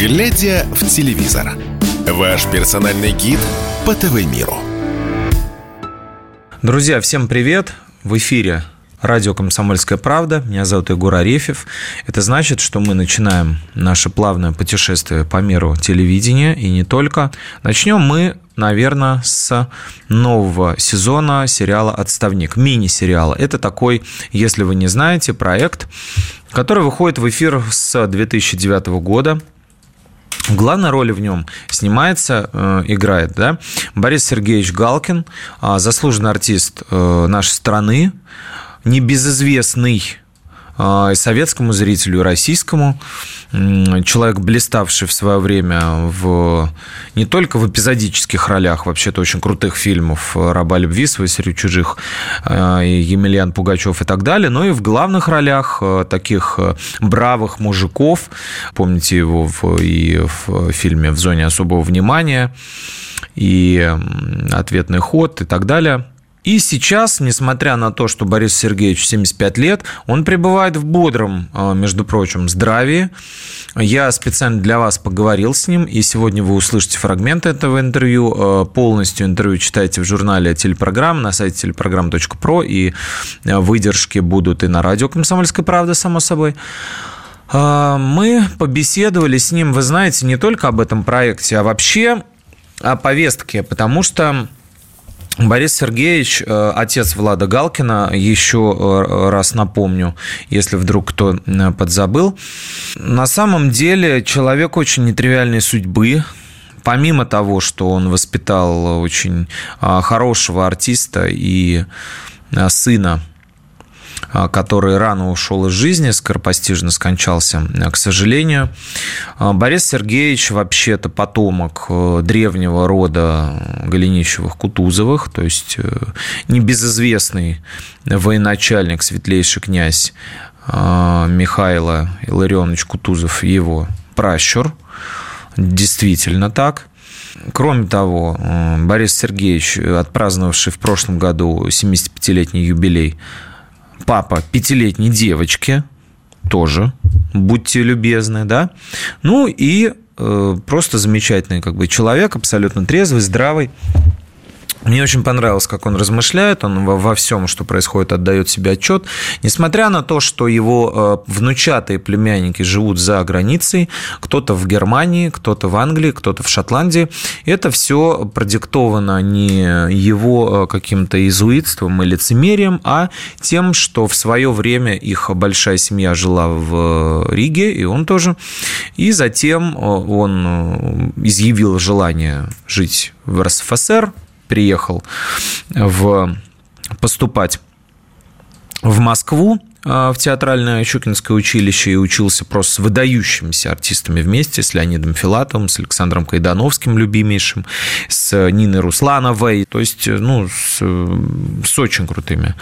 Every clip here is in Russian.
Глядя в телевизор. Ваш персональный гид по ТВ-миру. Друзья, всем привет! В эфире радио «Комсомольская правда». Меня зовут Егор Арефьев. Это значит, что мы начинаем наше плавное путешествие по миру телевидения и не только. Начнем мы наверное, с нового сезона сериала «Отставник», мини-сериала. Это такой, если вы не знаете, проект, который выходит в эфир с 2009 года. Главной роли в нем снимается, э, играет да, Борис Сергеевич Галкин, э, заслуженный артист э, нашей страны, небезызвестный э, советскому зрителю и российскому человек, блиставший в свое время в, не только в эпизодических ролях, вообще-то очень крутых фильмов «Раба любви», «Свой чужих», э, Емельян Пугачев и так далее, но и в главных ролях э, таких э, бравых мужиков. Помните его в, и в фильме «В зоне особого внимания», и «Ответный ход» и так далее – и сейчас, несмотря на то, что Борис Сергеевич 75 лет, он пребывает в бодром, а, между прочим, здравии. Я специально для вас поговорил с ним, и сегодня вы услышите фрагменты этого интервью. А, полностью интервью читайте в журнале телепрограмм на сайте телепрограмм.про, и а, выдержки будут и на радио «Комсомольская правда», само собой. Мы побеседовали с ним, вы знаете, не только об этом проекте, а вообще о повестке, потому что Борис Сергеевич, э, отец Влада Галкина, еще э, раз напомню, если вдруг кто э, подзабыл, на самом деле человек очень нетривиальной судьбы, помимо того, что он воспитал очень хорошего артиста и сына который рано ушел из жизни, скоропостижно скончался, к сожалению. А, Борис Сергеевич вообще-то потомок э, древнего рода Голенищевых-Кутузовых, то есть э, небезызвестный военачальник, светлейший князь а, Михаила Илларионович Кутузов, его пращур. Действительно так. Кроме того, э, Борис Сергеевич, отпраздновавший в прошлом году 75-летний юбилей, папа пятилетней девочки, тоже, будьте любезны, да. Ну и э, просто замечательный как бы человек, абсолютно трезвый, здравый. Мне очень понравилось, как он размышляет, он во, всем, что происходит, отдает себе отчет. Несмотря на то, что его э, внучатые племянники живут за границей, кто-то в Германии, кто-то в Англии, кто-то в Шотландии, это все продиктовано не его э, каким-то иезуитством и лицемерием, а тем, что в свое время их большая семья жила в Риге, и он тоже. И затем э, он изъявил желание жить в РСФСР, приехал в, поступать в Москву, а, в театральное Щукинское училище и учился просто с выдающимися артистами вместе, с Леонидом Филатовым, с Александром Кайдановским, любимейшим, с Ниной Руслановой, то есть, ну, с, с очень крутыми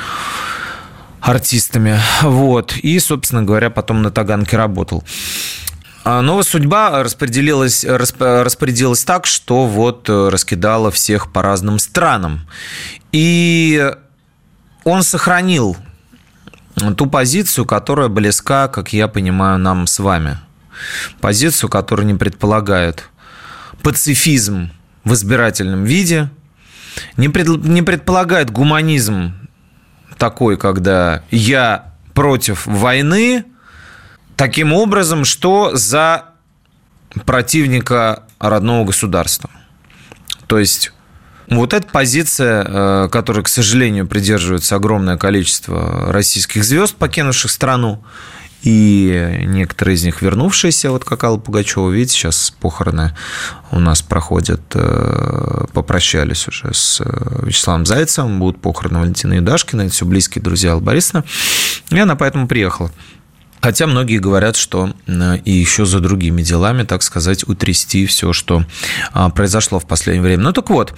артистами. Вот. И, собственно говоря, потом на Таганке работал. А, но судьба распределилась, распорядилась так, что вот э, раскидала всех по разным странам. И он сохранил ту позицию, которая близка, как я понимаю, нам с вами. Позицию, которая не предполагает пацифизм в избирательном виде, не, пред, не предполагает гуманизм такой, когда я против войны, таким образом, что за противника родного государства. То есть вот эта позиция, э, которой, к сожалению, придерживается огромное количество российских звезд, покинувших страну, и некоторые из них вернувшиеся, вот как Алла Пугачева, видите, сейчас похороны у нас проходят, э, попрощались уже с э, Вячеславом Зайцевым, будут похороны Валентины Юдашкина, это все близкие друзья Аллы Борисовны, и она поэтому приехала. Хотя многие говорят, что и еще за другими делами, так сказать, утрясти все, что а, произошло в последнее время. Ну так вот,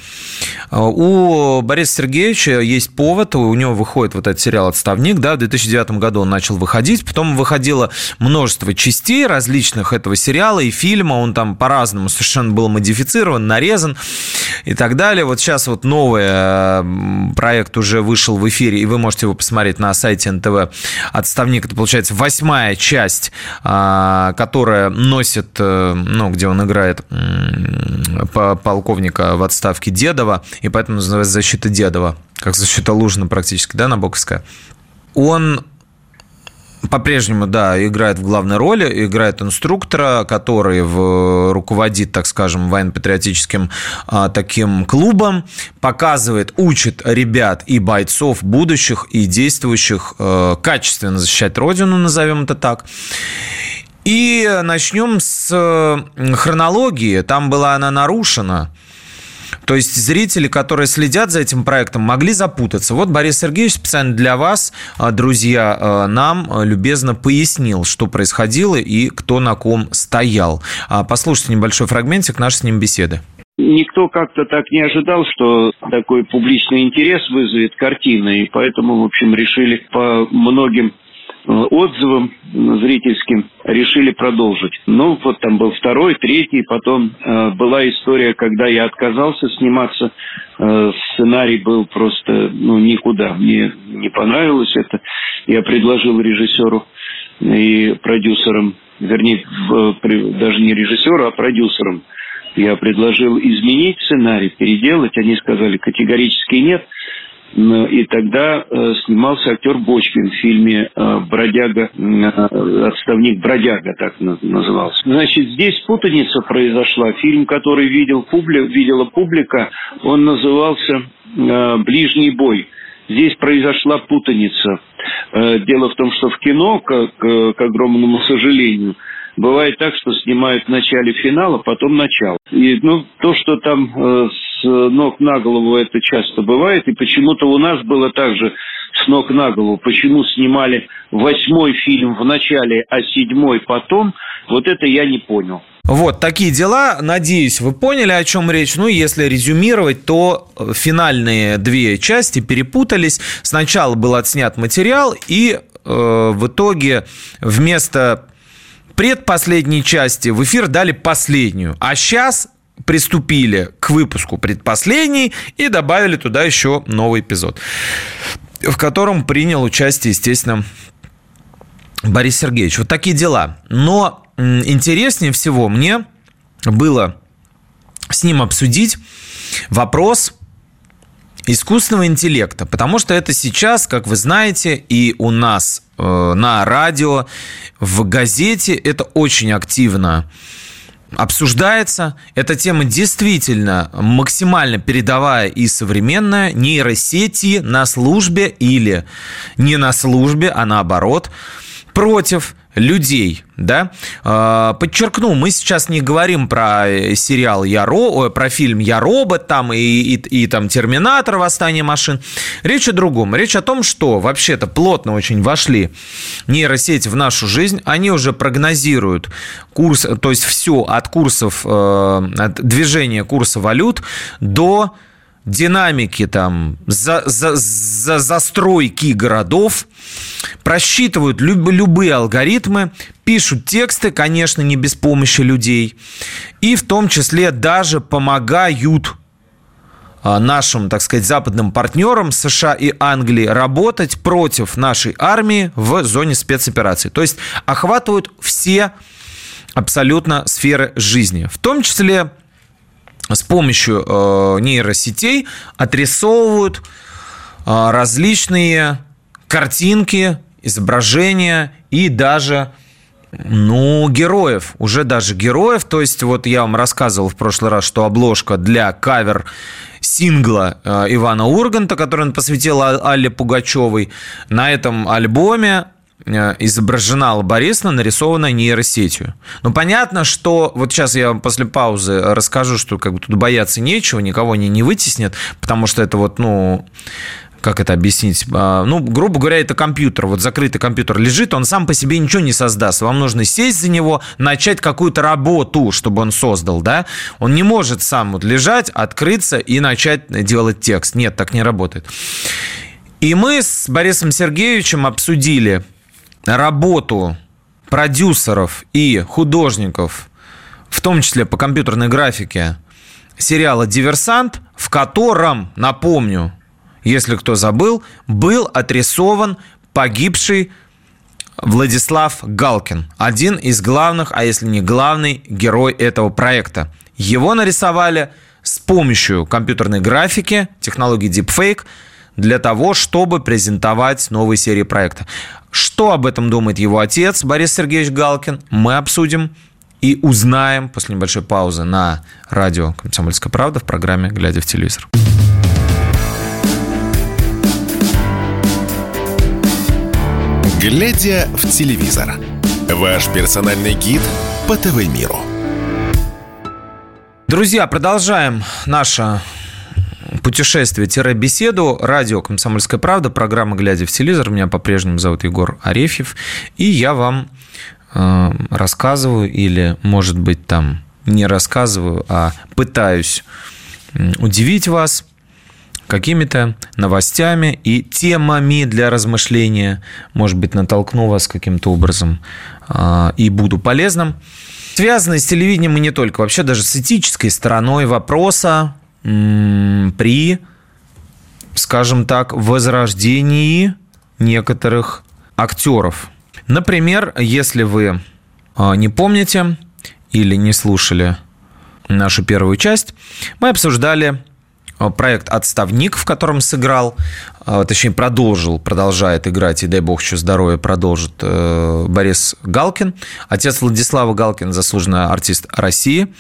э, у Бориса Сергеевича есть повод, у него выходит вот этот сериал «Отставник», да, в 2009 году он начал выходить, потом выходило множество частей различных этого сериала и фильма, он там по-разному совершенно был модифицирован, нарезан и так далее. Вот сейчас вот новый проект уже вышел в эфире, и вы можете его посмотреть на сайте НТВ «Отставник», это получается восьмая восьмая часть, а, которая носит, э, ну, где он играет полковника в отставке Дедова, и поэтому называется «Защита Дедова», как «Защита Лужина» практически, да, Набоковская. Он по-прежнему, да, играет в главной роли, играет инструктора, который в, руководит, так скажем, военно-патриотическим а, таким клубом, показывает, учит ребят и бойцов будущих и действующих а, качественно защищать Родину, назовем это так. И начнем с хронологии. Там была она нарушена. То есть зрители, которые следят за этим проектом, могли запутаться. Вот Борис Сергеевич специально для вас, а, друзья, а, нам а, любезно пояснил, что происходило и кто на ком стоял. Послушайте небольшой фрагментик нашей с ним беседы. Никто как-то так не ожидал, что такой публичный интерес вызовет картина, и поэтому, в общем, решили по многим отзывам зрительским решили продолжить. Ну, вот там был второй, третий, потом э, была история, когда я отказался сниматься, э, сценарий был просто, ну, никуда, мне не понравилось это. Я предложил режиссеру и продюсерам, вернее, в, при, даже не режиссеру, а продюсерам, я предложил изменить сценарий, переделать, они сказали категорически нет – и тогда э, снимался актер Бочкин в фильме э, «Бродяга», э, «Отставник Бродяга» так назывался. Значит, здесь путаница произошла. Фильм, который видел публи... видела публика, он назывался «Ближний бой». Здесь произошла путаница. Дело в том, что в кино, как, к огромному сожалению, Бывает так, что снимают в начале финала, потом начало. И ну, то, что там с ног на голову это часто бывает, и почему-то у нас было также с ног на голову. Почему снимали восьмой фильм в начале, а седьмой потом, вот это я не понял. Вот такие дела. Надеюсь, вы поняли, о чем речь. Ну, если резюмировать, то финальные две части перепутались. Сначала был отснят материал, и э, в итоге вместо предпоследней части в эфир дали последнюю. А сейчас приступили к выпуску предпоследней и добавили туда еще новый эпизод, в котором принял участие, естественно, Борис Сергеевич. Вот такие дела. Но интереснее всего мне было с ним обсудить вопрос искусственного интеллекта, потому что это сейчас, как вы знаете, и у нас э, на радио, в газете это очень активно обсуждается. Эта тема действительно максимально передовая и современная. Нейросети на службе или не на службе, а наоборот против людей, да. А, подчеркну, мы сейчас не говорим про сериал «Я ро...», про фильм «Я робот» там и, и, и там «Терминатор. Восстание машин». Речь о другом. Речь о том, что вообще-то плотно очень вошли нейросети в нашу жизнь. Они уже прогнозируют курс, то есть все от курсов, э, от движения курса валют до динамики там, за, за, за застройки городов, просчитывают люб, любые алгоритмы, пишут тексты, конечно, не без помощи людей, и в том числе даже помогают а, нашим, так сказать, западным партнерам США и Англии работать против нашей армии в зоне спецопераций. То есть охватывают все абсолютно сферы жизни, в том числе с помощью э, нейросетей отрисовывают э, различные картинки, изображения и даже ну, героев, уже даже героев. То есть, вот я вам рассказывал в прошлый раз, что обложка для кавер сингла э, Ивана Урганта, который он посвятил Алле Пугачевой, на этом альбоме изображена Алла нарисована нейросетью. Ну, понятно, что вот сейчас я вам после паузы расскажу, что как бы тут бояться нечего, никого они не вытеснят, потому что это вот, ну, как это объяснить? А, ну, грубо говоря, это компьютер. Вот закрытый компьютер лежит, он сам по себе ничего не создаст. Вам нужно сесть за него, начать какую-то работу, чтобы он создал, да? Он не может сам вот лежать, открыться и начать делать текст. Нет, так не работает. И мы с Борисом Сергеевичем обсудили работу продюсеров и художников, в том числе по компьютерной графике, сериала «Диверсант», в котором, напомню, если кто забыл, был отрисован погибший Владислав Галкин. Один из главных, а если не главный, герой этого проекта. Его нарисовали с помощью компьютерной графики, технологии Deepfake, для того, чтобы презентовать новые серии проекта. Что об этом думает его отец Борис Сергеевич Галкин, мы обсудим и узнаем после небольшой паузы на радио «Комсомольская правда» в программе «Глядя в телевизор». «Глядя в телевизор» – ваш персональный гид по ТВ-миру. Друзья, продолжаем наше путешествие-беседу. Радио «Комсомольская правда», программа «Глядя в телевизор». Меня по-прежнему зовут Егор Арефьев. И я вам э, рассказываю или, может быть, там не рассказываю, а пытаюсь удивить вас какими-то новостями и темами для размышления. Может быть, натолкну вас каким-то образом э, и буду полезным. Связано с телевидением и не только, вообще даже с этической стороной вопроса при, скажем так, возрождении некоторых актеров. Например, если вы а, не помните или не слушали нашу первую часть, мы обсуждали а, проект «Отставник», в котором сыграл, а, точнее, продолжил, продолжает играть, и дай бог еще здоровья, продолжит э, Борис Галкин, отец Владислава Галкин, заслуженный артист России.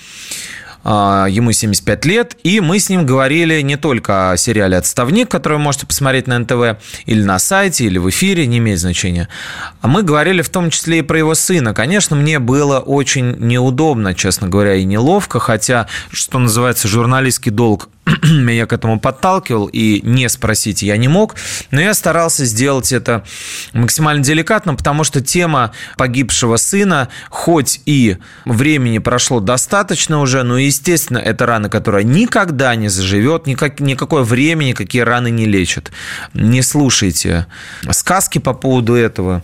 А, ему 75 лет, и мы с ним говорили не только о сериале «Отставник», который вы можете посмотреть на НТВ, или на сайте, или в эфире, не имеет значения. А мы говорили в том числе и про его сына. Конечно, мне было очень неудобно, честно говоря, и неловко, хотя, что называется, журналистский долг меня к этому подталкивал, и не спросить я не мог, но я старался сделать это максимально деликатно, потому что тема погибшего сына, хоть и времени прошло достаточно уже, но, естественно, это рана, которая никогда не заживет, никак, никакое время никакие раны не лечат. Не слушайте сказки по поводу этого.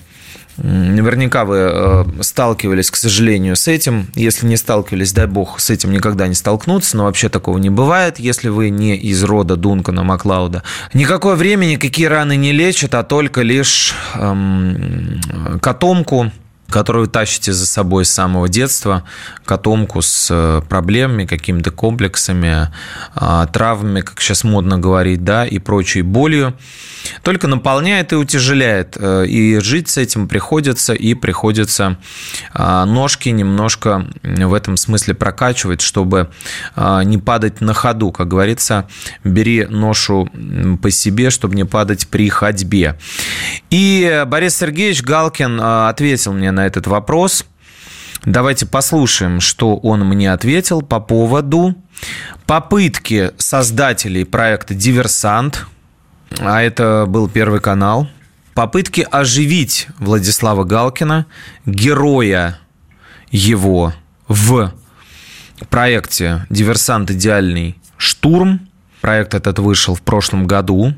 Наверняка вы э, сталкивались, к сожалению, с этим. Если не сталкивались, дай бог, с этим никогда не столкнуться, но вообще такого не бывает, если вы не из рода Дункана Маклауда. Никакое время никакие раны не лечат, а только лишь эм, котомку которую тащите за собой с самого детства, котомку с э, проблемами, какими-то комплексами, а, травмами, как сейчас модно говорить, да, и прочей болью, только наполняет и утяжеляет. Э, и жить с этим приходится, и приходится а, ножки немножко в этом смысле прокачивать, чтобы а, не падать на ходу. Как говорится, бери ношу по себе, чтобы не падать при ходьбе. И Борис Сергеевич Галкин ответил мне на этот вопрос. Давайте послушаем, что он мне ответил по поводу попытки создателей проекта «Диверсант», а это был Первый канал, попытки оживить Владислава Галкина, героя его в проекте «Диверсант. Идеальный штурм». Проект этот вышел в прошлом году.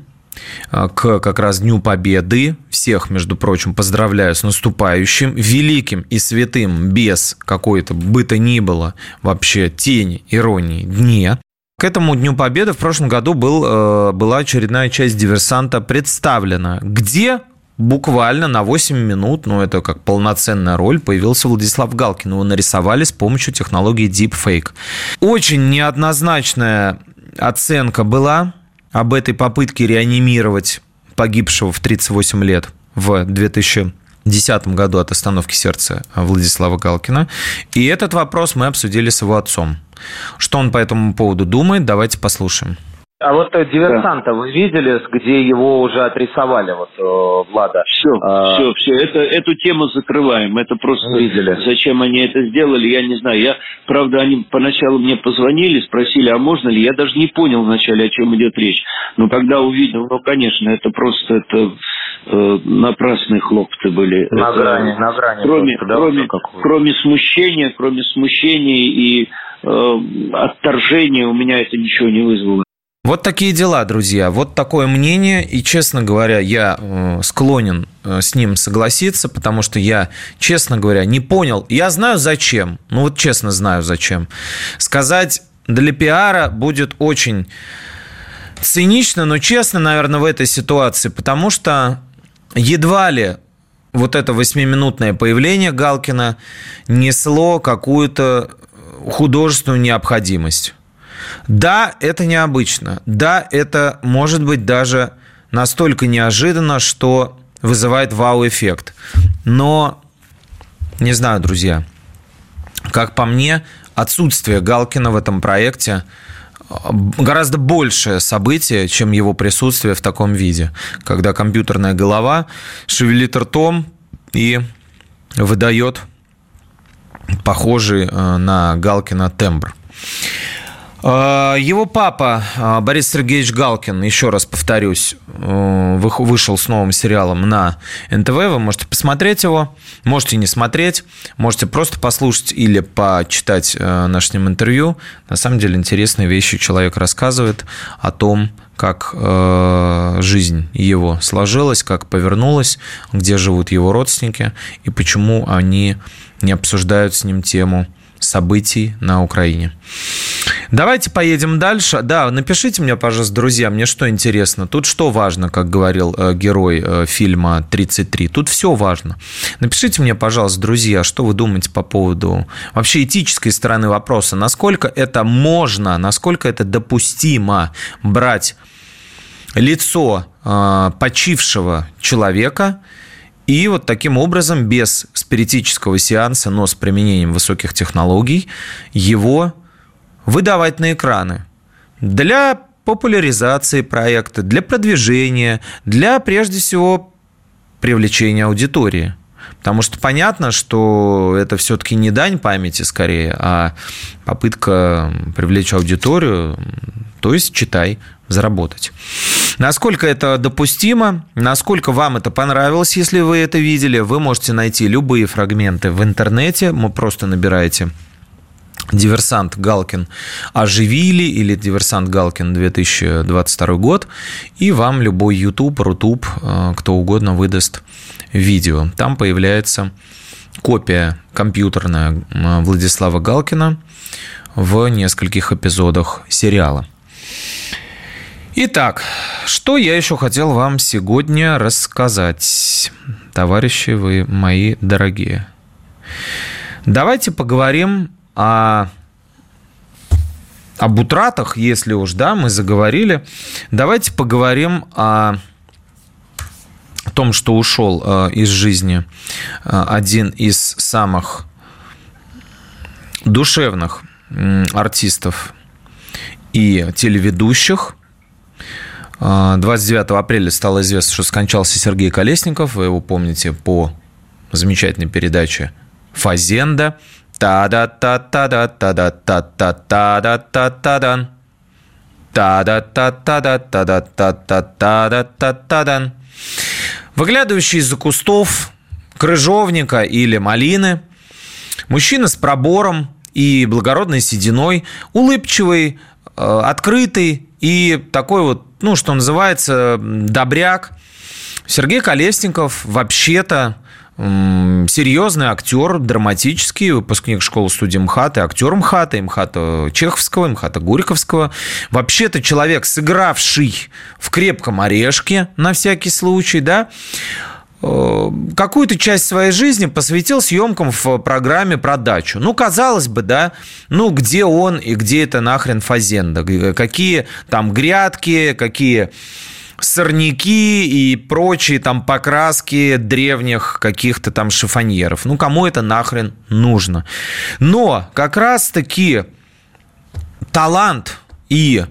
Э, к как раз Дню Победы. Всех, между прочим, поздравляю с наступающим, великим и святым, без какой-то бы то ни было вообще тени, иронии, дне. К этому Дню Победы в прошлом году был, э, была очередная часть «Диверсанта» представлена, где буквально на 8 минут, ну это как полноценная роль, появился Владислав Галкин. Его нарисовали с помощью технологии Deepfake. Очень неоднозначная оценка была об этой попытке реанимировать погибшего в 38 лет в 2010 году от остановки сердца Владислава Галкина. И этот вопрос мы обсудили с его отцом. Что он по этому поводу думает, давайте послушаем. А вот э, диверсанта да. вы видели, где его уже отрисовали, вот э, Влада? Все, а... все, все. Это, эту тему закрываем. Это просто видели. Зачем они это сделали, я не знаю. Я, правда, они поначалу мне позвонили, спросили, а можно ли? Я даже не понял вначале, о чем идет речь. Но когда увидел, ну, конечно, это просто это э, напрасные хлопоты были. На это, грани, на грани. Кроме, просто, кроме, кроме смущения, кроме смущения и э, отторжения у меня это ничего не вызвало. Вот такие дела, друзья. Вот такое мнение. И, честно говоря, я э, склонен э, с ним согласиться, потому что я, честно говоря, не понял. Я знаю зачем. Ну вот честно знаю зачем. Сказать для пиара будет очень цинично, но честно, наверное, в этой ситуации, потому что едва ли вот это восьмиминутное появление Галкина несло какую-то художественную необходимость. Да, это необычно. Да, это может быть даже настолько неожиданно, что вызывает вау-эффект. Но, не знаю, друзья, как по мне, отсутствие Галкина в этом проекте гораздо большее событие, чем его присутствие в таком виде, когда компьютерная голова шевелит ртом и выдает похожий э, на Галкина тембр. Э, его папа э, Борис Сергеевич Галкин, еще раз повторюсь, э, вышел с новым сериалом на НТВ. Вы можете посмотреть его, можете не смотреть, можете просто послушать или почитать наше с ним интервью. На самом деле интересные вещи человек рассказывает о том, как жизнь его сложилась, как повернулась, где живут его родственники и почему они не обсуждают с ним тему событий на Украине. Давайте поедем дальше. Да, напишите мне, пожалуйста, друзья, мне что интересно. Тут что важно, как говорил э, герой э, фильма «33». Тут все важно. Напишите мне, пожалуйста, друзья, что вы думаете по поводу вообще этической стороны вопроса. Насколько это можно, насколько это допустимо брать лицо э, почившего человека – и вот таким образом, без спиритического сеанса, но с применением высоких технологий, его выдавать на экраны для популяризации проекта, для продвижения, для, прежде всего, привлечения аудитории. Потому что понятно, что это все-таки не дань памяти скорее, а попытка привлечь аудиторию, то есть читай, заработать. Насколько это допустимо, насколько вам это понравилось, если вы это видели, вы можете найти любые фрагменты в интернете, вы просто набираете диверсант Галкин оживили или диверсант Галкин 2022 год, и вам любой YouTube, Рутуб, э, кто угодно выдаст видео. Там появляется копия компьютерная Владислава Галкина в нескольких эпизодах сериала. Итак, что я еще хотел вам сегодня рассказать, товарищи вы мои дорогие. Давайте поговорим о об утратах, если уж, да, мы заговорили. Давайте поговорим о том, что ушел э, из жизни э, один из самых душевных артистов и телеведущих, 29 апреля стало известно, что скончался Сергей Колесников. Вы его помните по замечательной передаче «Фазенда». Та-да-та-та-да-та-да-та-та-та-да-та-та-дан. Та-да-та-та-да-та-да-та-та-та-та-дан. Выглядывающий из-за кустов крыжовника или малины, мужчина с пробором и благородной сединой, улыбчивый, э, открытый и такой вот ну, что называется, добряк. Сергей Колесников вообще-то серьезный актер, драматический, выпускник школы студии МХАТа, актер МХАТа, МХАТа Чеховского, МХАТа Гуриковского. Вообще-то человек, сыгравший в «Крепком орешке», на всякий случай, да, э, какую-то часть своей жизни посвятил съемкам в программе про дачу. Ну, казалось бы, да, ну, где он и где это нахрен фазенда? Какие там грядки, какие сорняки и прочие там покраски древних каких-то там шифоньеров. Ну, кому это нахрен нужно? Но как раз-таки талант и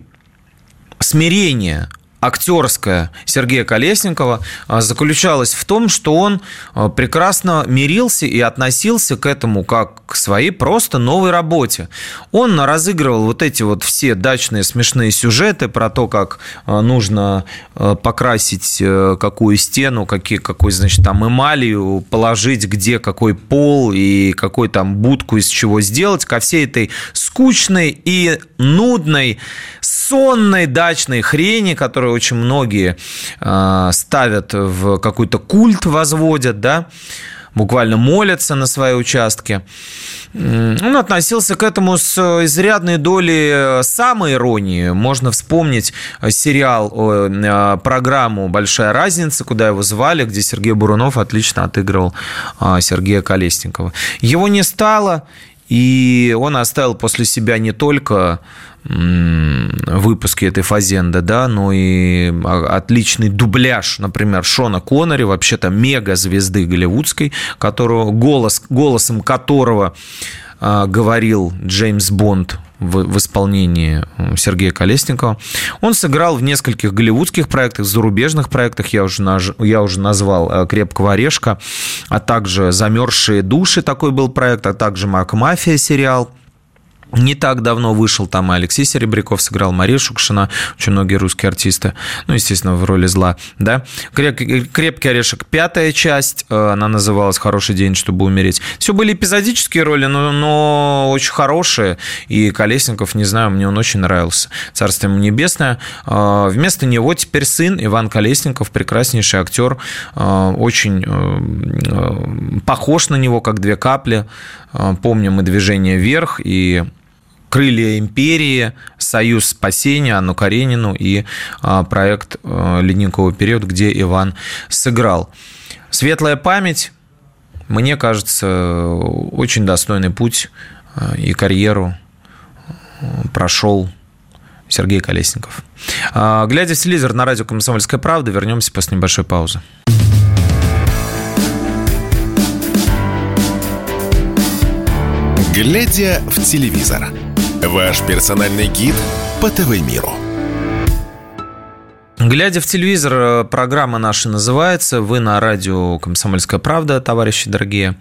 смирение актерская Сергея Колесникова а, заключалась в том, что он а, прекрасно мирился и относился к этому как к своей просто новой работе. Он разыгрывал вот эти вот все дачные смешные сюжеты про то, как а, нужно покрасить э, какую стену, какие, какой, значит, там эмалью, положить где какой пол и какой там будку из чего сделать, ко всей этой скучной и нудной, сонной дачной хрени, которая которые очень многие а, ставят в какой-то культ, возводят, да, буквально молятся на свои участки. Он относился к этому с изрядной долей самоиронии. Можно вспомнить сериал, программу «Большая разница», куда его звали, где Сергей Бурунов отлично отыгрывал Сергея Колесникова. Его не стало, и он оставил после себя не только выпуски этой фазенды, да, но и отличный дубляж, например, Шона Коннери, вообще-то мега-звезды голливудской, которого, голос, голосом которого а, говорил Джеймс Бонд в, в исполнении Сергея Колесникова. Он сыграл в нескольких голливудских проектах, зарубежных проектах, я уже, наж, я уже назвал э, «Крепкого орешка», а также «Замерзшие души» такой был проект, а также «Мак Мафия» сериал – не так давно вышел там и Алексей Серебряков сыграл, Мария Шукшина, очень многие русские артисты, ну, естественно, в роли зла, да. «Крепкий орешек» пятая часть, э, она называлась «Хороший день, чтобы умереть». Все были эпизодические роли, но, но очень хорошие, и Колесников, не знаю, мне он очень нравился. Царство ему небесное. Э, вместо него теперь сын Иван Колесников, прекраснейший актер, э, очень похож на него, как две капли. Помним и «Движение вверх», и Крылья империи, Союз спасения Анну Каренину и а, проект а, ледниковый период, где Иван сыграл. Светлая память, мне кажется, очень достойный путь а, и карьеру прошел Сергей Колесников. Глядя в телевизор на радио «Комсомольская правда», вернемся после небольшой паузы. Глядя в телевизор. Ваш персональный гид по ТВ-миру. Глядя в телевизор, э, программа наша называется. Вы на радио «Комсомольская правда», товарищи дорогие.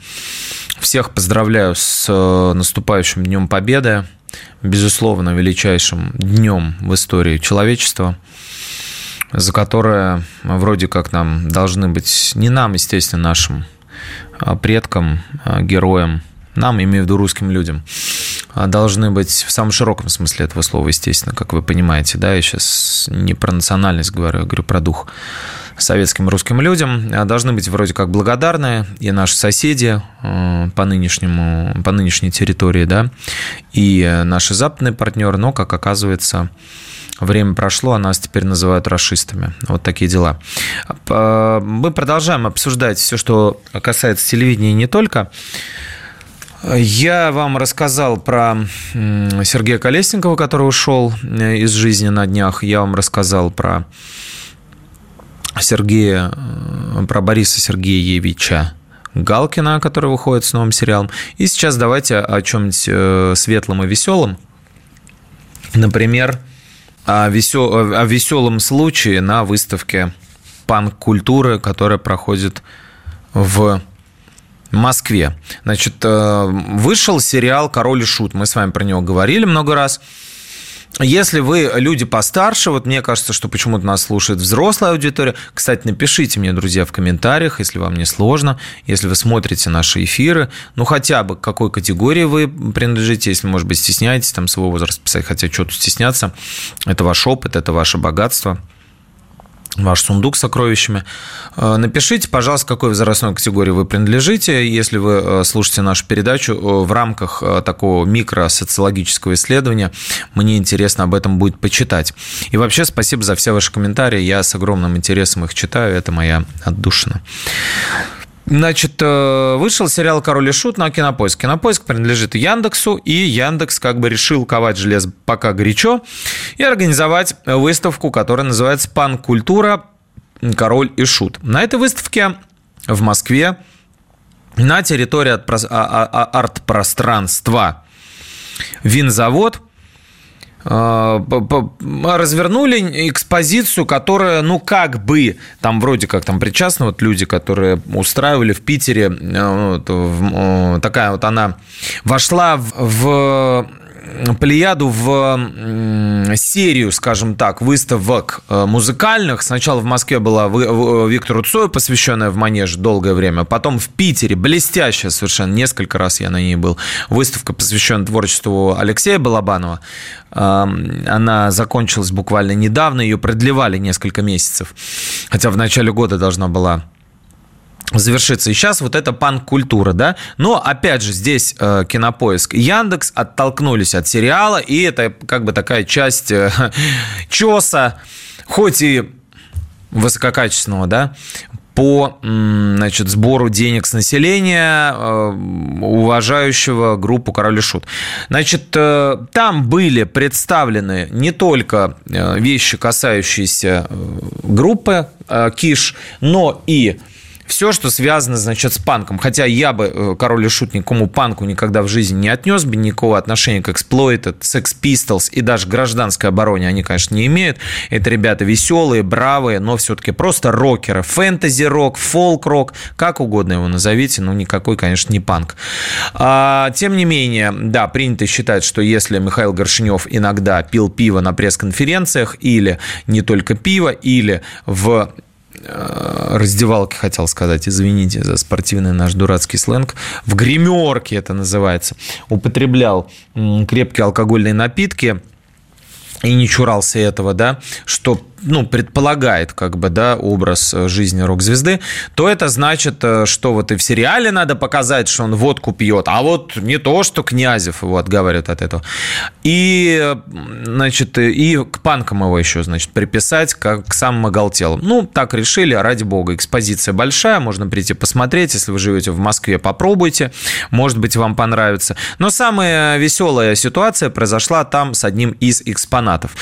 Всех поздравляю с э, наступающим Днем Победы. Безусловно, величайшим днем в истории человечества, за которое вроде как нам должны быть, не нам, естественно, нашим а предкам, а героям, нам, имею в виду русским людям, должны быть в самом широком смысле этого слова, естественно, как вы понимаете, да, я сейчас не про национальность говорю, я говорю про дух советским русским людям, а, должны быть вроде как благодарны и наши соседи а, по, нынешнему, по нынешней территории, да, и наши западные партнеры, но, как оказывается, Время прошло, а нас теперь называют расистами. Вот такие дела. Мы продолжаем обсуждать все, что касается телевидения не только. Я вам рассказал про Сергея Колесникова, который ушел э, из жизни на днях. Я вам рассказал про Сергея, э, про Бориса Сергеевича Галкина, который выходит с новым сериалом. И сейчас давайте о чем-нибудь э, светлом и веселом. Например, о, весел... о веселом случае на выставке панк-культуры, которая проходит в Москве. Значит, э, вышел сериал «Король и Шут». Мы с вами про него говорили много раз. Если вы люди постарше, вот мне кажется, что почему-то нас слушает взрослая аудитория. Кстати, напишите мне, друзья, в комментариях, если вам не сложно, если вы смотрите наши эфиры, ну хотя бы к какой категории вы принадлежите, если, может быть, стесняетесь там свой возраст писать, хотя что тут стесняться, это ваш опыт, это ваше богатство – ваш сундук с сокровищами. Э, напишите, пожалуйста, какой возрастной категории вы принадлежите, если вы э, слушаете нашу передачу э, в рамках такого микросоциологического исследования. Мне интересно об этом будет почитать. И вообще спасибо за все ваши комментарии. Я с огромным интересом их читаю. Это моя отдушина. Значит, э, вышел сериал «Король и Шут» на Кинопоиск. Кинопоиск принадлежит Яндексу, и Яндекс как бы решил ковать железо пока горячо и организовать выставку, которая называется «Пан-культура. Король и Шут». На этой выставке в Москве на территории а, а, а, арт-пространства винзавод – развернули экспозицию, которая, ну, как бы, там вроде как там причастны вот люди, которые устраивали в Питере, э, вот, такая вот она вошла в, в плеяду в серию, скажем так, выставок э, музыкальных. Сначала в Москве была Виктору Цою, посвященная в манеж долгое время. Потом в Питере, блестящая совершенно, несколько раз я на ней был, выставка, посвященная творчеству Алексея Балабанова. Она закончилась буквально недавно, ее продлевали несколько месяцев. Хотя в начале года должна была завершиться. И сейчас вот эта панк-культура, да. Но, опять же, здесь э, Кинопоиск и Яндекс оттолкнулись от сериала, и это как бы такая часть э, чеса, хоть и высококачественного, да, по значит, сбору денег с населения, э, уважающего группу «Король и Шут». Значит, э, там были представлены не только э, вещи, касающиеся группы «Киш», но и все, что связано, значит, с панком. Хотя я бы, э, король и шут, никому панку никогда в жизни не отнес бы, никакого отношения к Exploited, Sex Pistols и даже гражданской обороне они, конечно, не имеют. Это ребята веселые, бравые, но все-таки просто рокеры. Фэнтези-рок, фолк-рок, как угодно его назовите, но никакой, конечно, не панк. А, тем не менее, да, принято считать, что если Михаил Горшинев иногда пил пиво на пресс-конференциях или не только пиво, или в раздевалке, хотел сказать, извините за спортивный наш дурацкий сленг, в гримерке это называется, употреблял крепкие алкогольные напитки и не чурался этого, да, что ну, предполагает как бы, да, образ э, жизни рок-звезды, то это значит, э, что вот и в сериале надо показать, что он водку пьет, а вот не то, что Князев его отговаривает от этого. И, значит, и к панкам его еще, значит, приписать как к самым оголтелым. Ну, так решили, ради бога. Экспозиция большая, можно прийти посмотреть. Если вы живете в Москве, попробуйте. Может быть, вам понравится. Но самая веселая ситуация произошла там с одним из экспонатов.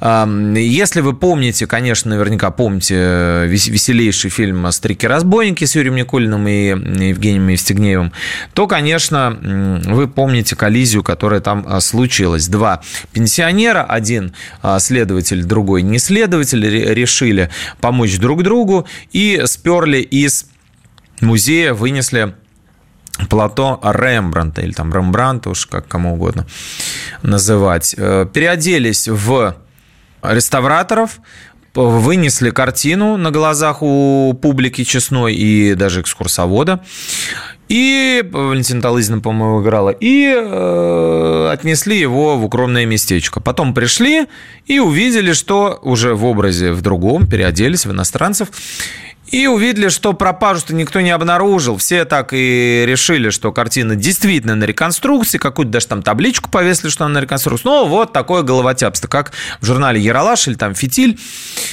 Если вы помните, помните, конечно, наверняка помните э, веселейший фильм «Старики-разбойники» с Юрием Никулиным и Евгением Евстигнеевым, то, конечно, вы помните коллизию, которая там а, случилась. Два пенсионера, один а, следователь, другой не следователь, решили помочь друг другу и сперли из музея, вынесли плато Рембранта, или там Рембранта, уж как кому угодно называть. Э, переоделись в реставраторов, вынесли картину на глазах у публики честной и даже экскурсовода. И Валентина Талызина, по-моему, играла. И э, отнесли его в укромное местечко. Потом пришли и увидели, что уже в образе в другом, переоделись в иностранцев. И увидели, что пропажу-то никто не обнаружил. Все так и решили, что картина действительно на реконструкции. Какую-то даже там табличку повесили, что она на реконструкции. Ну, вот такое головотяпство, как в журнале «Яралаш» или там «Фитиль».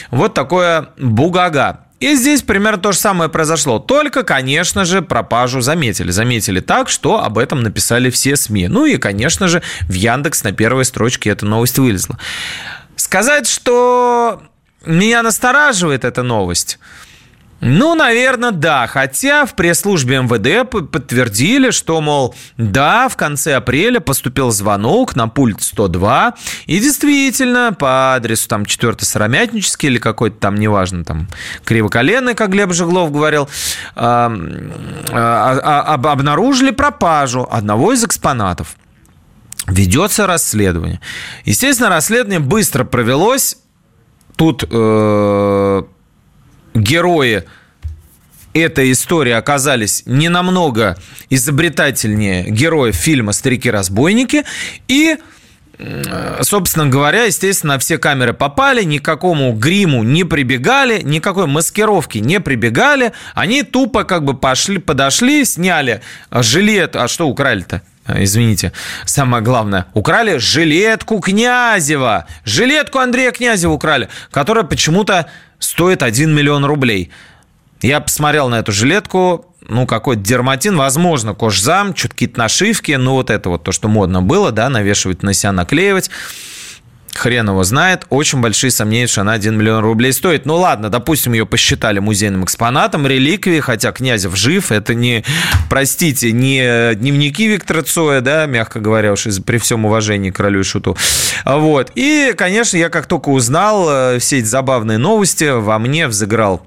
Вот такое бугага. И здесь примерно то же самое произошло. Только, конечно же, пропажу заметили. Заметили так, что об этом написали все СМИ. Ну и, конечно же, в Яндекс на первой строчке эта новость вылезла. Сказать, что меня настораживает эта новость – ну, наверное, да. Хотя в пресс-службе МВД подтвердили, что, мол, да, в конце апреля поступил звонок на пульт 102. И действительно, по адресу там 4 Сыромятнический или какой-то там, неважно, там, Кривоколенный, как Глеб Жеглов говорил, а, а, а, обнаружили пропажу одного из экспонатов. Ведется расследование. Естественно, расследование быстро провелось. Тут э, герои этой истории оказались не намного изобретательнее героев фильма «Старики-разбойники», и собственно говоря, естественно, все камеры попали, никакому гриму не прибегали, никакой маскировки не прибегали. Они тупо как бы пошли, подошли, сняли жилет. А что украли-то? Извините, самое главное, украли жилетку Князева. Жилетку Андрея Князева украли, которая почему-то стоит 1 миллион рублей. Я посмотрел на эту жилетку, ну, какой-то дерматин, возможно, кожзам, чуть какие-то нашивки, ну, вот это вот то, что модно было, да, навешивать на себя, наклеивать хрен его знает. Очень большие сомнения, что она 1 миллион рублей стоит. Ну ладно, допустим, ее посчитали музейным экспонатом, реликвией, хотя Князев жив. Это не, простите, не дневники Виктора Цоя, да, мягко говоря, уж при всем уважении к королю и шуту. Вот. И, конечно, я как только узнал э, все эти забавные новости, во мне взыграл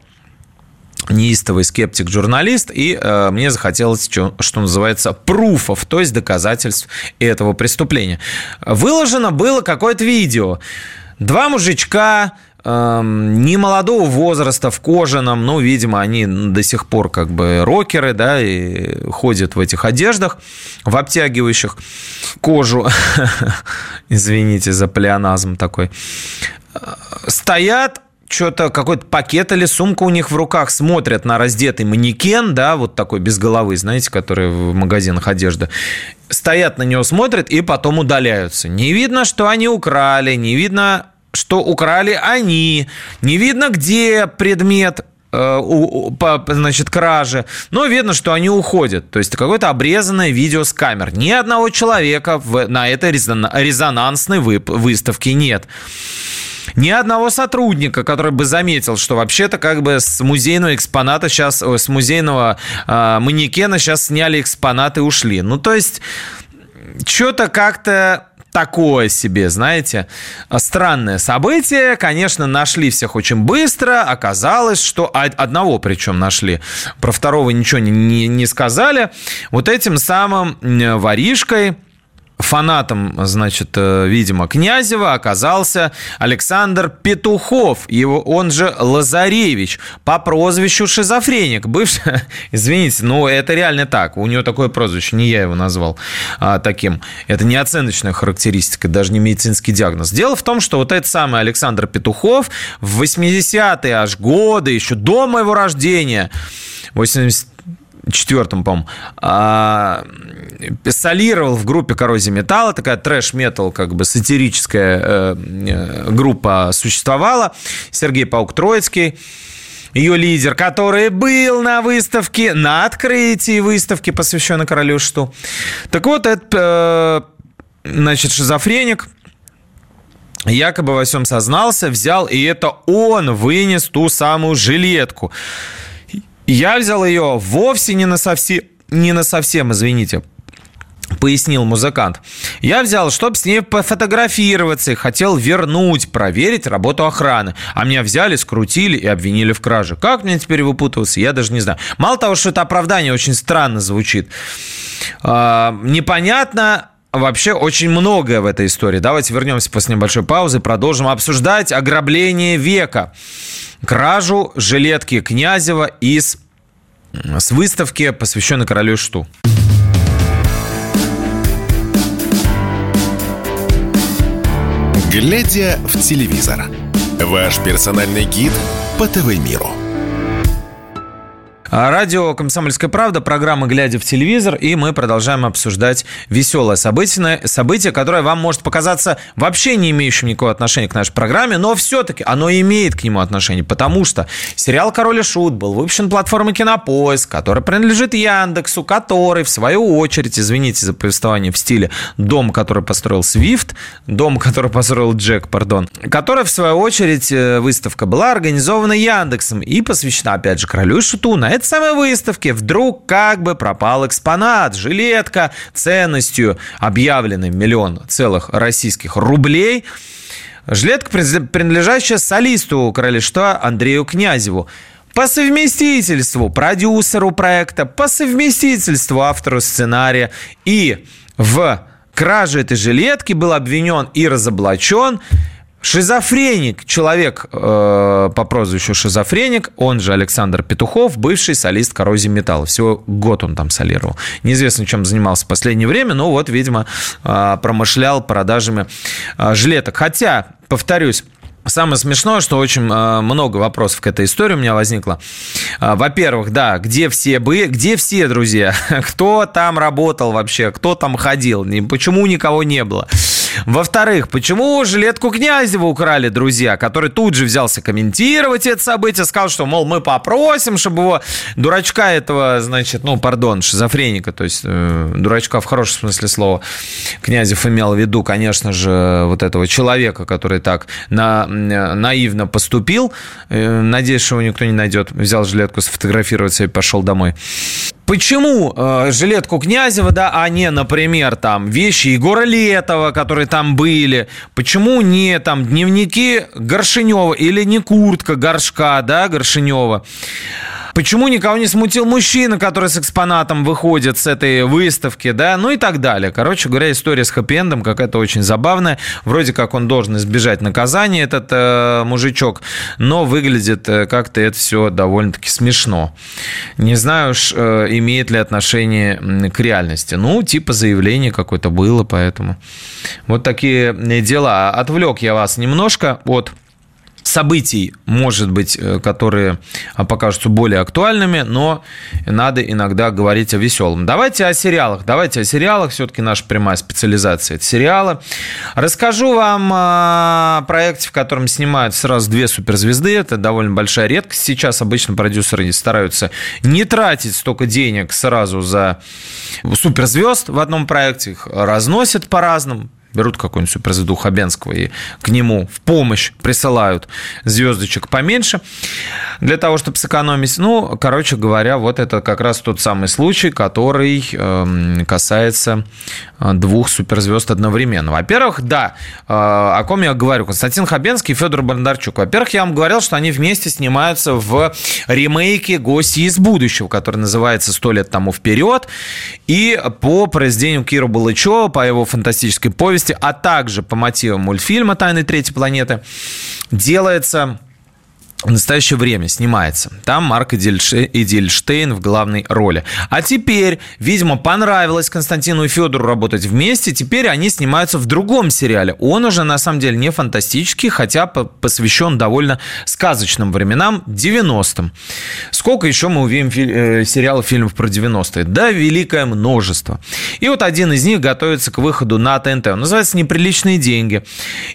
неистовый скептик-журналист, и э, мне захотелось, что, что называется, пруфов, то есть доказательств этого преступления. Выложено было какое-то видео. Два мужичка эм, не молодого возраста в кожаном, ну, видимо, они до сих пор как бы рокеры, да, и ходят в этих одеждах, в обтягивающих кожу, извините за плеоназм такой, стоят что-то какой-то пакет или сумка у них в руках, смотрят на раздетый манекен, да, вот такой без головы, знаете, который в магазинах одежды, стоят на него, смотрят и потом удаляются. Не видно, что они украли, не видно, что украли они, не видно, где предмет, Э, значит, кражи, но видно, что они уходят. То есть какое-то обрезанное видео с камер. Ни одного человека в, на этой резонансной выставке нет. Ни одного сотрудника, который бы заметил, что вообще-то как бы с музейного экспоната сейчас, с музейного э, манекена сейчас сняли экспонаты и ушли. Ну, то есть, что-то как-то такое себе, знаете, странное событие. Конечно, нашли всех очень быстро. Оказалось, что одного причем нашли. Про второго ничего не, не, не сказали. Вот этим самым воришкой фанатом, значит, э, видимо, Князева оказался Александр Петухов, его, он же Лазаревич, по прозвищу шизофреник, бывший, извините, но это реально так, у него такое прозвище, не я его назвал а, таким, это не оценочная характеристика, даже не медицинский диагноз. Дело в том, что вот этот самый Александр Петухов в 80-е аж годы, еще до моего рождения, 80 четвертом, по-моему, а, солировал в группе «Коррозия металла», такая трэш-метал, как бы сатирическая э, э, группа существовала. Сергей Паук-Троицкий, ее лидер, который был на выставке, на открытии выставки, посвященной королю Шту. Так вот, этот, э, значит, шизофреник, якобы во всем сознался, взял, и это он вынес ту самую жилетку. Я взял ее вовсе не на совсем, не на совсем, извините, пояснил музыкант. Я взял, чтобы с ней пофотографироваться и хотел вернуть, проверить работу охраны. А меня взяли, скрутили и обвинили в краже. Как мне теперь выпутываться, я даже не знаю. Мало того, что это оправдание очень странно звучит. А, непонятно, Вообще очень многое в этой истории. Давайте вернемся после небольшой паузы, продолжим обсуждать ограбление века кражу жилетки Князева из с выставки, посвященной королю Шту. Глядя в телевизор. Ваш персональный гид по ТВ-миру. А, радио «Комсомольская правда», программа «Глядя в телевизор», и мы продолжаем обсуждать веселое событие, событие, которое вам может показаться вообще не имеющим никакого отношения к нашей программе, но все-таки оно имеет к нему отношение, потому что сериал «Король и Шут» был выпущен платформой «Кинопоиск», которая принадлежит Яндексу, который, в свою очередь, извините за повествование в стиле «Дом, который построил Свифт», «Дом, который построил Джек», пардон, которая, в свою очередь, э, выставка была организована Яндексом и посвящена, опять же, «Королю и Шуту». На этой самой выставке вдруг как бы пропал экспонат, жилетка ценностью объявленной миллион целых российских рублей. Жилетка, принадлежащая солисту Королевства Андрею Князеву. По совместительству продюсеру проекта, по совместительству автору сценария. И в краже этой жилетки был обвинен и разоблачен Шизофреник, человек э, по прозвищу Шизофреник, он же Александр Петухов, бывший солист коррозии металла. Всего год он там солировал. Неизвестно, чем занимался в последнее время, но вот, видимо, э, промышлял продажами э, жилеток. Хотя, повторюсь, Самое смешное, что очень э, много вопросов к этой истории у меня возникло. Э, во-первых, да, где все бы, где все, друзья? Кто там работал вообще? Кто там ходил? Почему никого не было? Во-вторых, почему жилетку Князева украли, друзья, который тут же взялся комментировать это событие, сказал, что, мол, мы попросим, чтобы его дурачка этого, значит, ну, пардон, шизофреника, то есть э, дурачка в хорошем смысле слова, Князев имел в виду, конечно же, вот этого человека, который так на, наивно поступил. Э, надеюсь, что его никто не найдет. Взял жилетку, сфотографироваться и пошел домой. Почему э, жилетку Князева, да, а не, например, там вещи Егора Летова, которые там были? Почему не там дневники Горшинева или не куртка Горшка, да, Горшинева? Почему никого не смутил мужчина, который с экспонатом выходит с этой выставки, да, ну и так далее. Короче говоря, история с хэппи-эндом какая-то очень забавная. Вроде как он должен избежать наказания, этот э, мужичок, но выглядит э, как-то это все довольно-таки смешно. Не знаю уж, э, имеет ли отношение к реальности. Ну, типа заявление какое-то было, поэтому вот такие дела. Отвлек я вас немножко от событий, может быть, э, которые а, покажутся более актуальными, но надо иногда говорить о веселом. Давайте о сериалах. Давайте о сериалах. Все-таки наша прямая специализация – это сериалы. Расскажу вам о проекте, в котором снимают сразу две суперзвезды. Это довольно большая редкость. Сейчас обычно продюсеры стараются не тратить столько денег сразу за суперзвезд в одном проекте. Их разносят по-разному берут какую-нибудь суперзвезду Хабенского и к нему в помощь присылают звездочек поменьше для того, чтобы сэкономить. Ну, короче говоря, вот это как раз тот самый случай, который эм, касается э, двух суперзвезд одновременно. Во-первых, да, э, о ком я говорю, Константин Хабенский и Федор Бондарчук. Во-первых, я вам говорил, что они вместе снимаются в ремейке «Гости из будущего», который называется «Сто лет тому вперед», и по произведению Кира Балычева, по его фантастической повести повести, а также по мотивам мультфильма «Тайны третьей планеты» делается в настоящее время снимается. Там Марк Эдельштейн в главной роли. А теперь, видимо, понравилось Константину и Федору работать вместе. Теперь они снимаются в другом сериале. Он уже, на самом деле, не фантастический, хотя посвящен довольно сказочным временам, 90-м. Сколько еще мы увидим э, сериалов, фильмов про 90-е? Да, великое множество. И вот один из них готовится к выходу на ТНТ. Он называется «Неприличные деньги».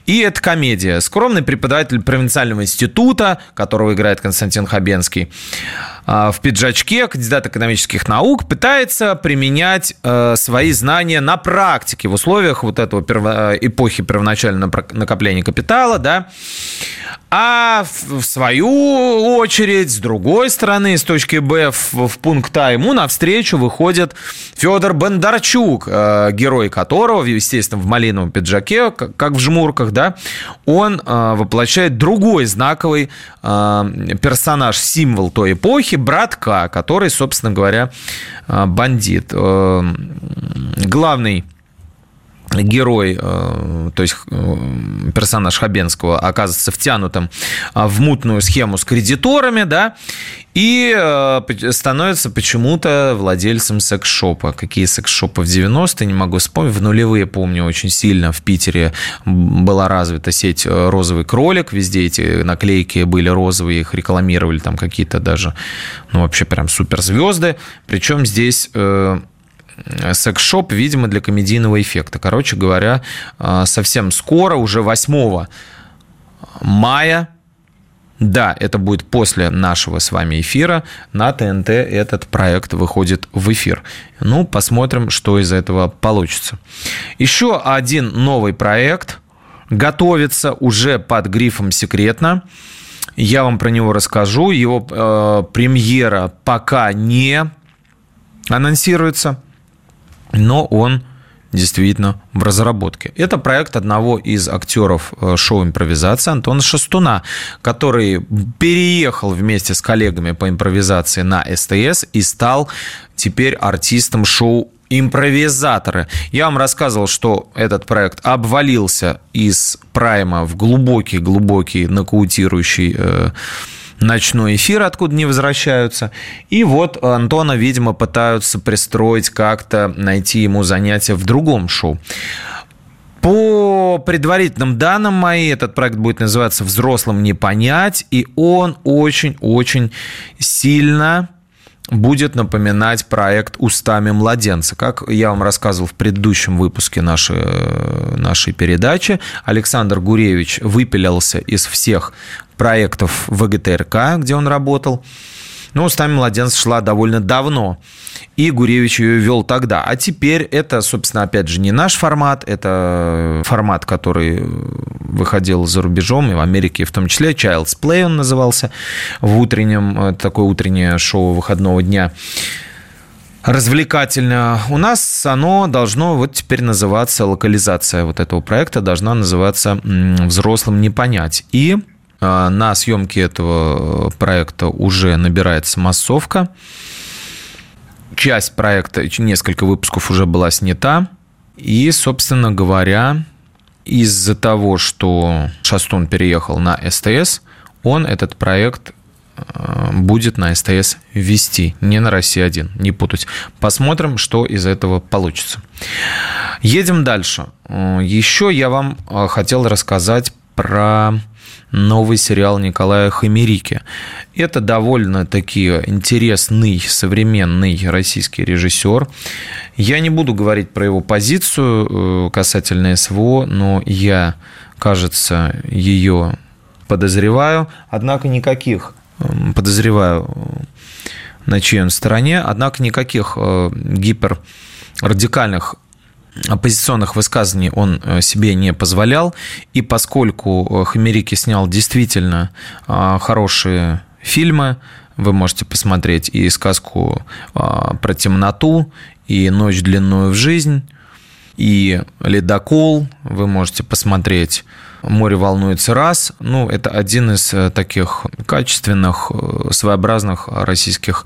И это комедия. Скромный преподаватель провинциального института, которого играет Константин Хабенский, а, в пиджачке, кандидат экономических наук, пытается применять э, свои знания на практике в условиях вот этого эпохи первоначального накопления капитала, да, а в свою очередь, с другой стороны, с точки Б в, в пункт А ему навстречу выходит Федор Бондарчук, э, герой которого, естественно, в малиновом пиджаке, как в жмурках, да, он э, воплощает другой знаковый персонаж, символ той эпохи, братка, который, собственно говоря, бандит. Главный герой, э, то есть э, персонаж Хабенского оказывается втянутым а, в мутную схему с кредиторами, да, и э, становится почему-то владельцем секс-шопа. Какие секс-шопы в 90-е, не могу вспомнить. В нулевые, помню, очень сильно в Питере была развита сеть «Розовый кролик». Везде эти наклейки были розовые, их рекламировали там какие-то даже, ну, вообще прям суперзвезды. Причем здесь секс-шоп, видимо, для комедийного эффекта. Короче говоря, а, совсем скоро, уже 8 мая, да, это будет после нашего с вами эфира, на ТНТ этот проект выходит в эфир. Ну, посмотрим, что из этого получится. Еще один новый проект готовится уже под грифом «Секретно». Я вам про него расскажу. Его э, премьера пока не анонсируется но он действительно в разработке. Это проект одного из актеров э, шоу импровизации Антона Шастуна, который переехал вместе с коллегами по импровизации на СТС и стал теперь артистом шоу импровизаторы. Я вам рассказывал, что этот проект обвалился из прайма в глубокий-глубокий нокаутирующий э, ночной эфир, откуда не возвращаются. И вот Антона, видимо, пытаются пристроить как-то, найти ему занятие в другом шоу. По предварительным данным мои, этот проект будет называться «Взрослым не понять», и он очень-очень сильно будет напоминать проект «Устами младенца». Как я вам рассказывал в предыдущем выпуске нашей, нашей передачи, Александр Гуревич выпилился из всех проектов ВГТРК, где он работал. Но «Устами младенца» шла довольно давно, и Гуревич ее вел тогда. А теперь это, собственно, опять же, не наш формат, это формат, который выходил за рубежом, и в Америке в том числе, Child's Play он назывался, в утреннем, такое утреннее шоу выходного дня развлекательно. У нас оно должно вот теперь называться, локализация вот этого проекта должна называться «Взрослым не понять». И на съемке этого проекта уже набирается массовка. Часть проекта, несколько выпусков уже была снята. И, собственно говоря, из-за того, что Шастун переехал на СТС, он этот проект а, будет на СТС вести, не на России-1, не путать. Посмотрим, что из этого получится. Едем дальше. Еще я вам а, хотел рассказать про новый сериал Николая Хамерики. Это довольно-таки интересный, современный российский режиссер. Я не буду говорить про его позицию э, касательно СВО, но я, кажется, ее подозреваю. Однако никаких эм, подозреваю на чьей он стороне, однако никаких э, гиперрадикальных оппозиционных высказываний он э, себе не позволял. И поскольку э, Хамерики снял действительно хорошие фильмы, вы можете посмотреть и сказку про темноту, и ночь длинную в жизнь, и ледокол, вы можете посмотреть море волнуется раз. Ну, это один из э, таких качественных, э, своеобразных российских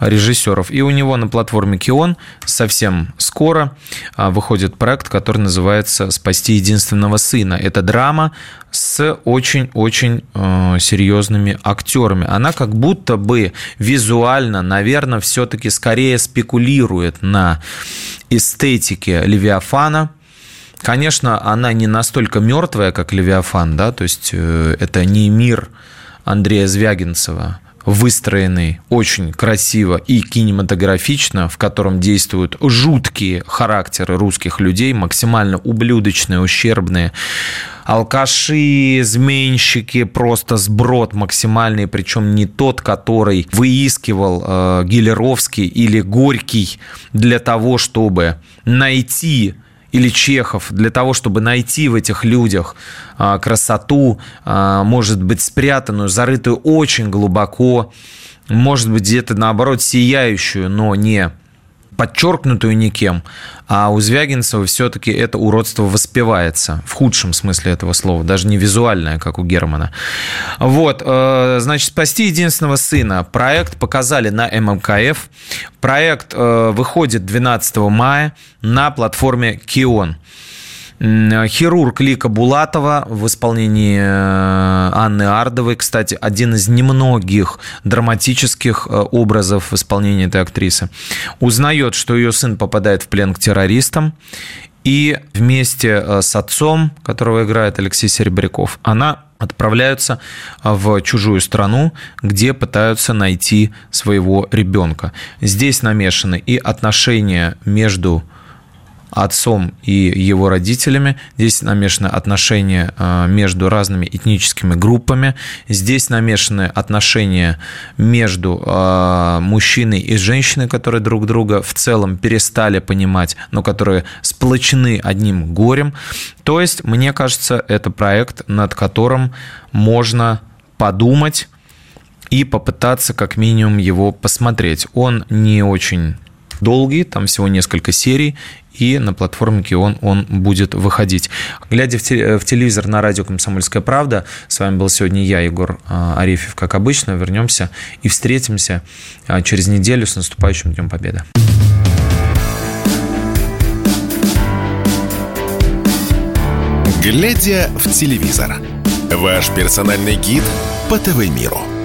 режиссеров. И у него на платформе Кион совсем скоро а, выходит проект, который называется «Спасти единственного сына». Это драма с очень-очень э, серьезными актерами. Она как будто бы визуально, наверное, все-таки скорее спекулирует на эстетике Левиафана – Конечно, она не настолько мертвая, как Левиафан, да, то есть э, это не мир Андрея Звягинцева, выстроенный очень красиво и кинематографично, в котором действуют жуткие характеры русских людей, максимально ублюдочные, ущербные, алкаши, зменщики, просто сброд максимальный, причем не тот, который выискивал э, Гилеровский или Горький для того, чтобы найти или Чехов для того, чтобы найти в этих людях а, красоту, а, может быть, спрятанную, зарытую очень глубоко, может быть, где-то наоборот сияющую, но не подчеркнутую никем, а у Звягинцева все-таки это уродство воспевается в худшем смысле этого слова, даже не визуальное, как у Германа. Вот, э, значит, «Спасти единственного сына» проект показали на ММКФ. Проект э, выходит 12 мая на платформе Кион. Хирург Лика Булатова в исполнении э, Анны Ардовой, кстати, один из немногих драматических э, образов в исполнении этой актрисы, узнает, что ее сын попадает в плен к террористам, и вместе э, с отцом, которого играет Алексей Серебряков, она отправляются в чужую страну, где пытаются найти своего ребенка. Здесь намешаны и отношения между отцом и его родителями. Здесь намешаны отношения э, между разными этническими группами. Здесь намешаны отношения между э, мужчиной и женщиной, которые друг друга в целом перестали понимать, но которые сплочены одним горем. То есть, мне кажется, это проект, над которым можно подумать и попытаться как минимум его посмотреть. Он не очень долгий, там всего несколько серий, и на платформе Кион он будет выходить. Глядя в, телевизор на радио «Комсомольская правда», с вами был сегодня я, Егор а, Арефьев, как обычно. Вернемся и встретимся а, через неделю с наступающим Днем Победы. Глядя в телевизор. Ваш персональный гид по ТВ-миру.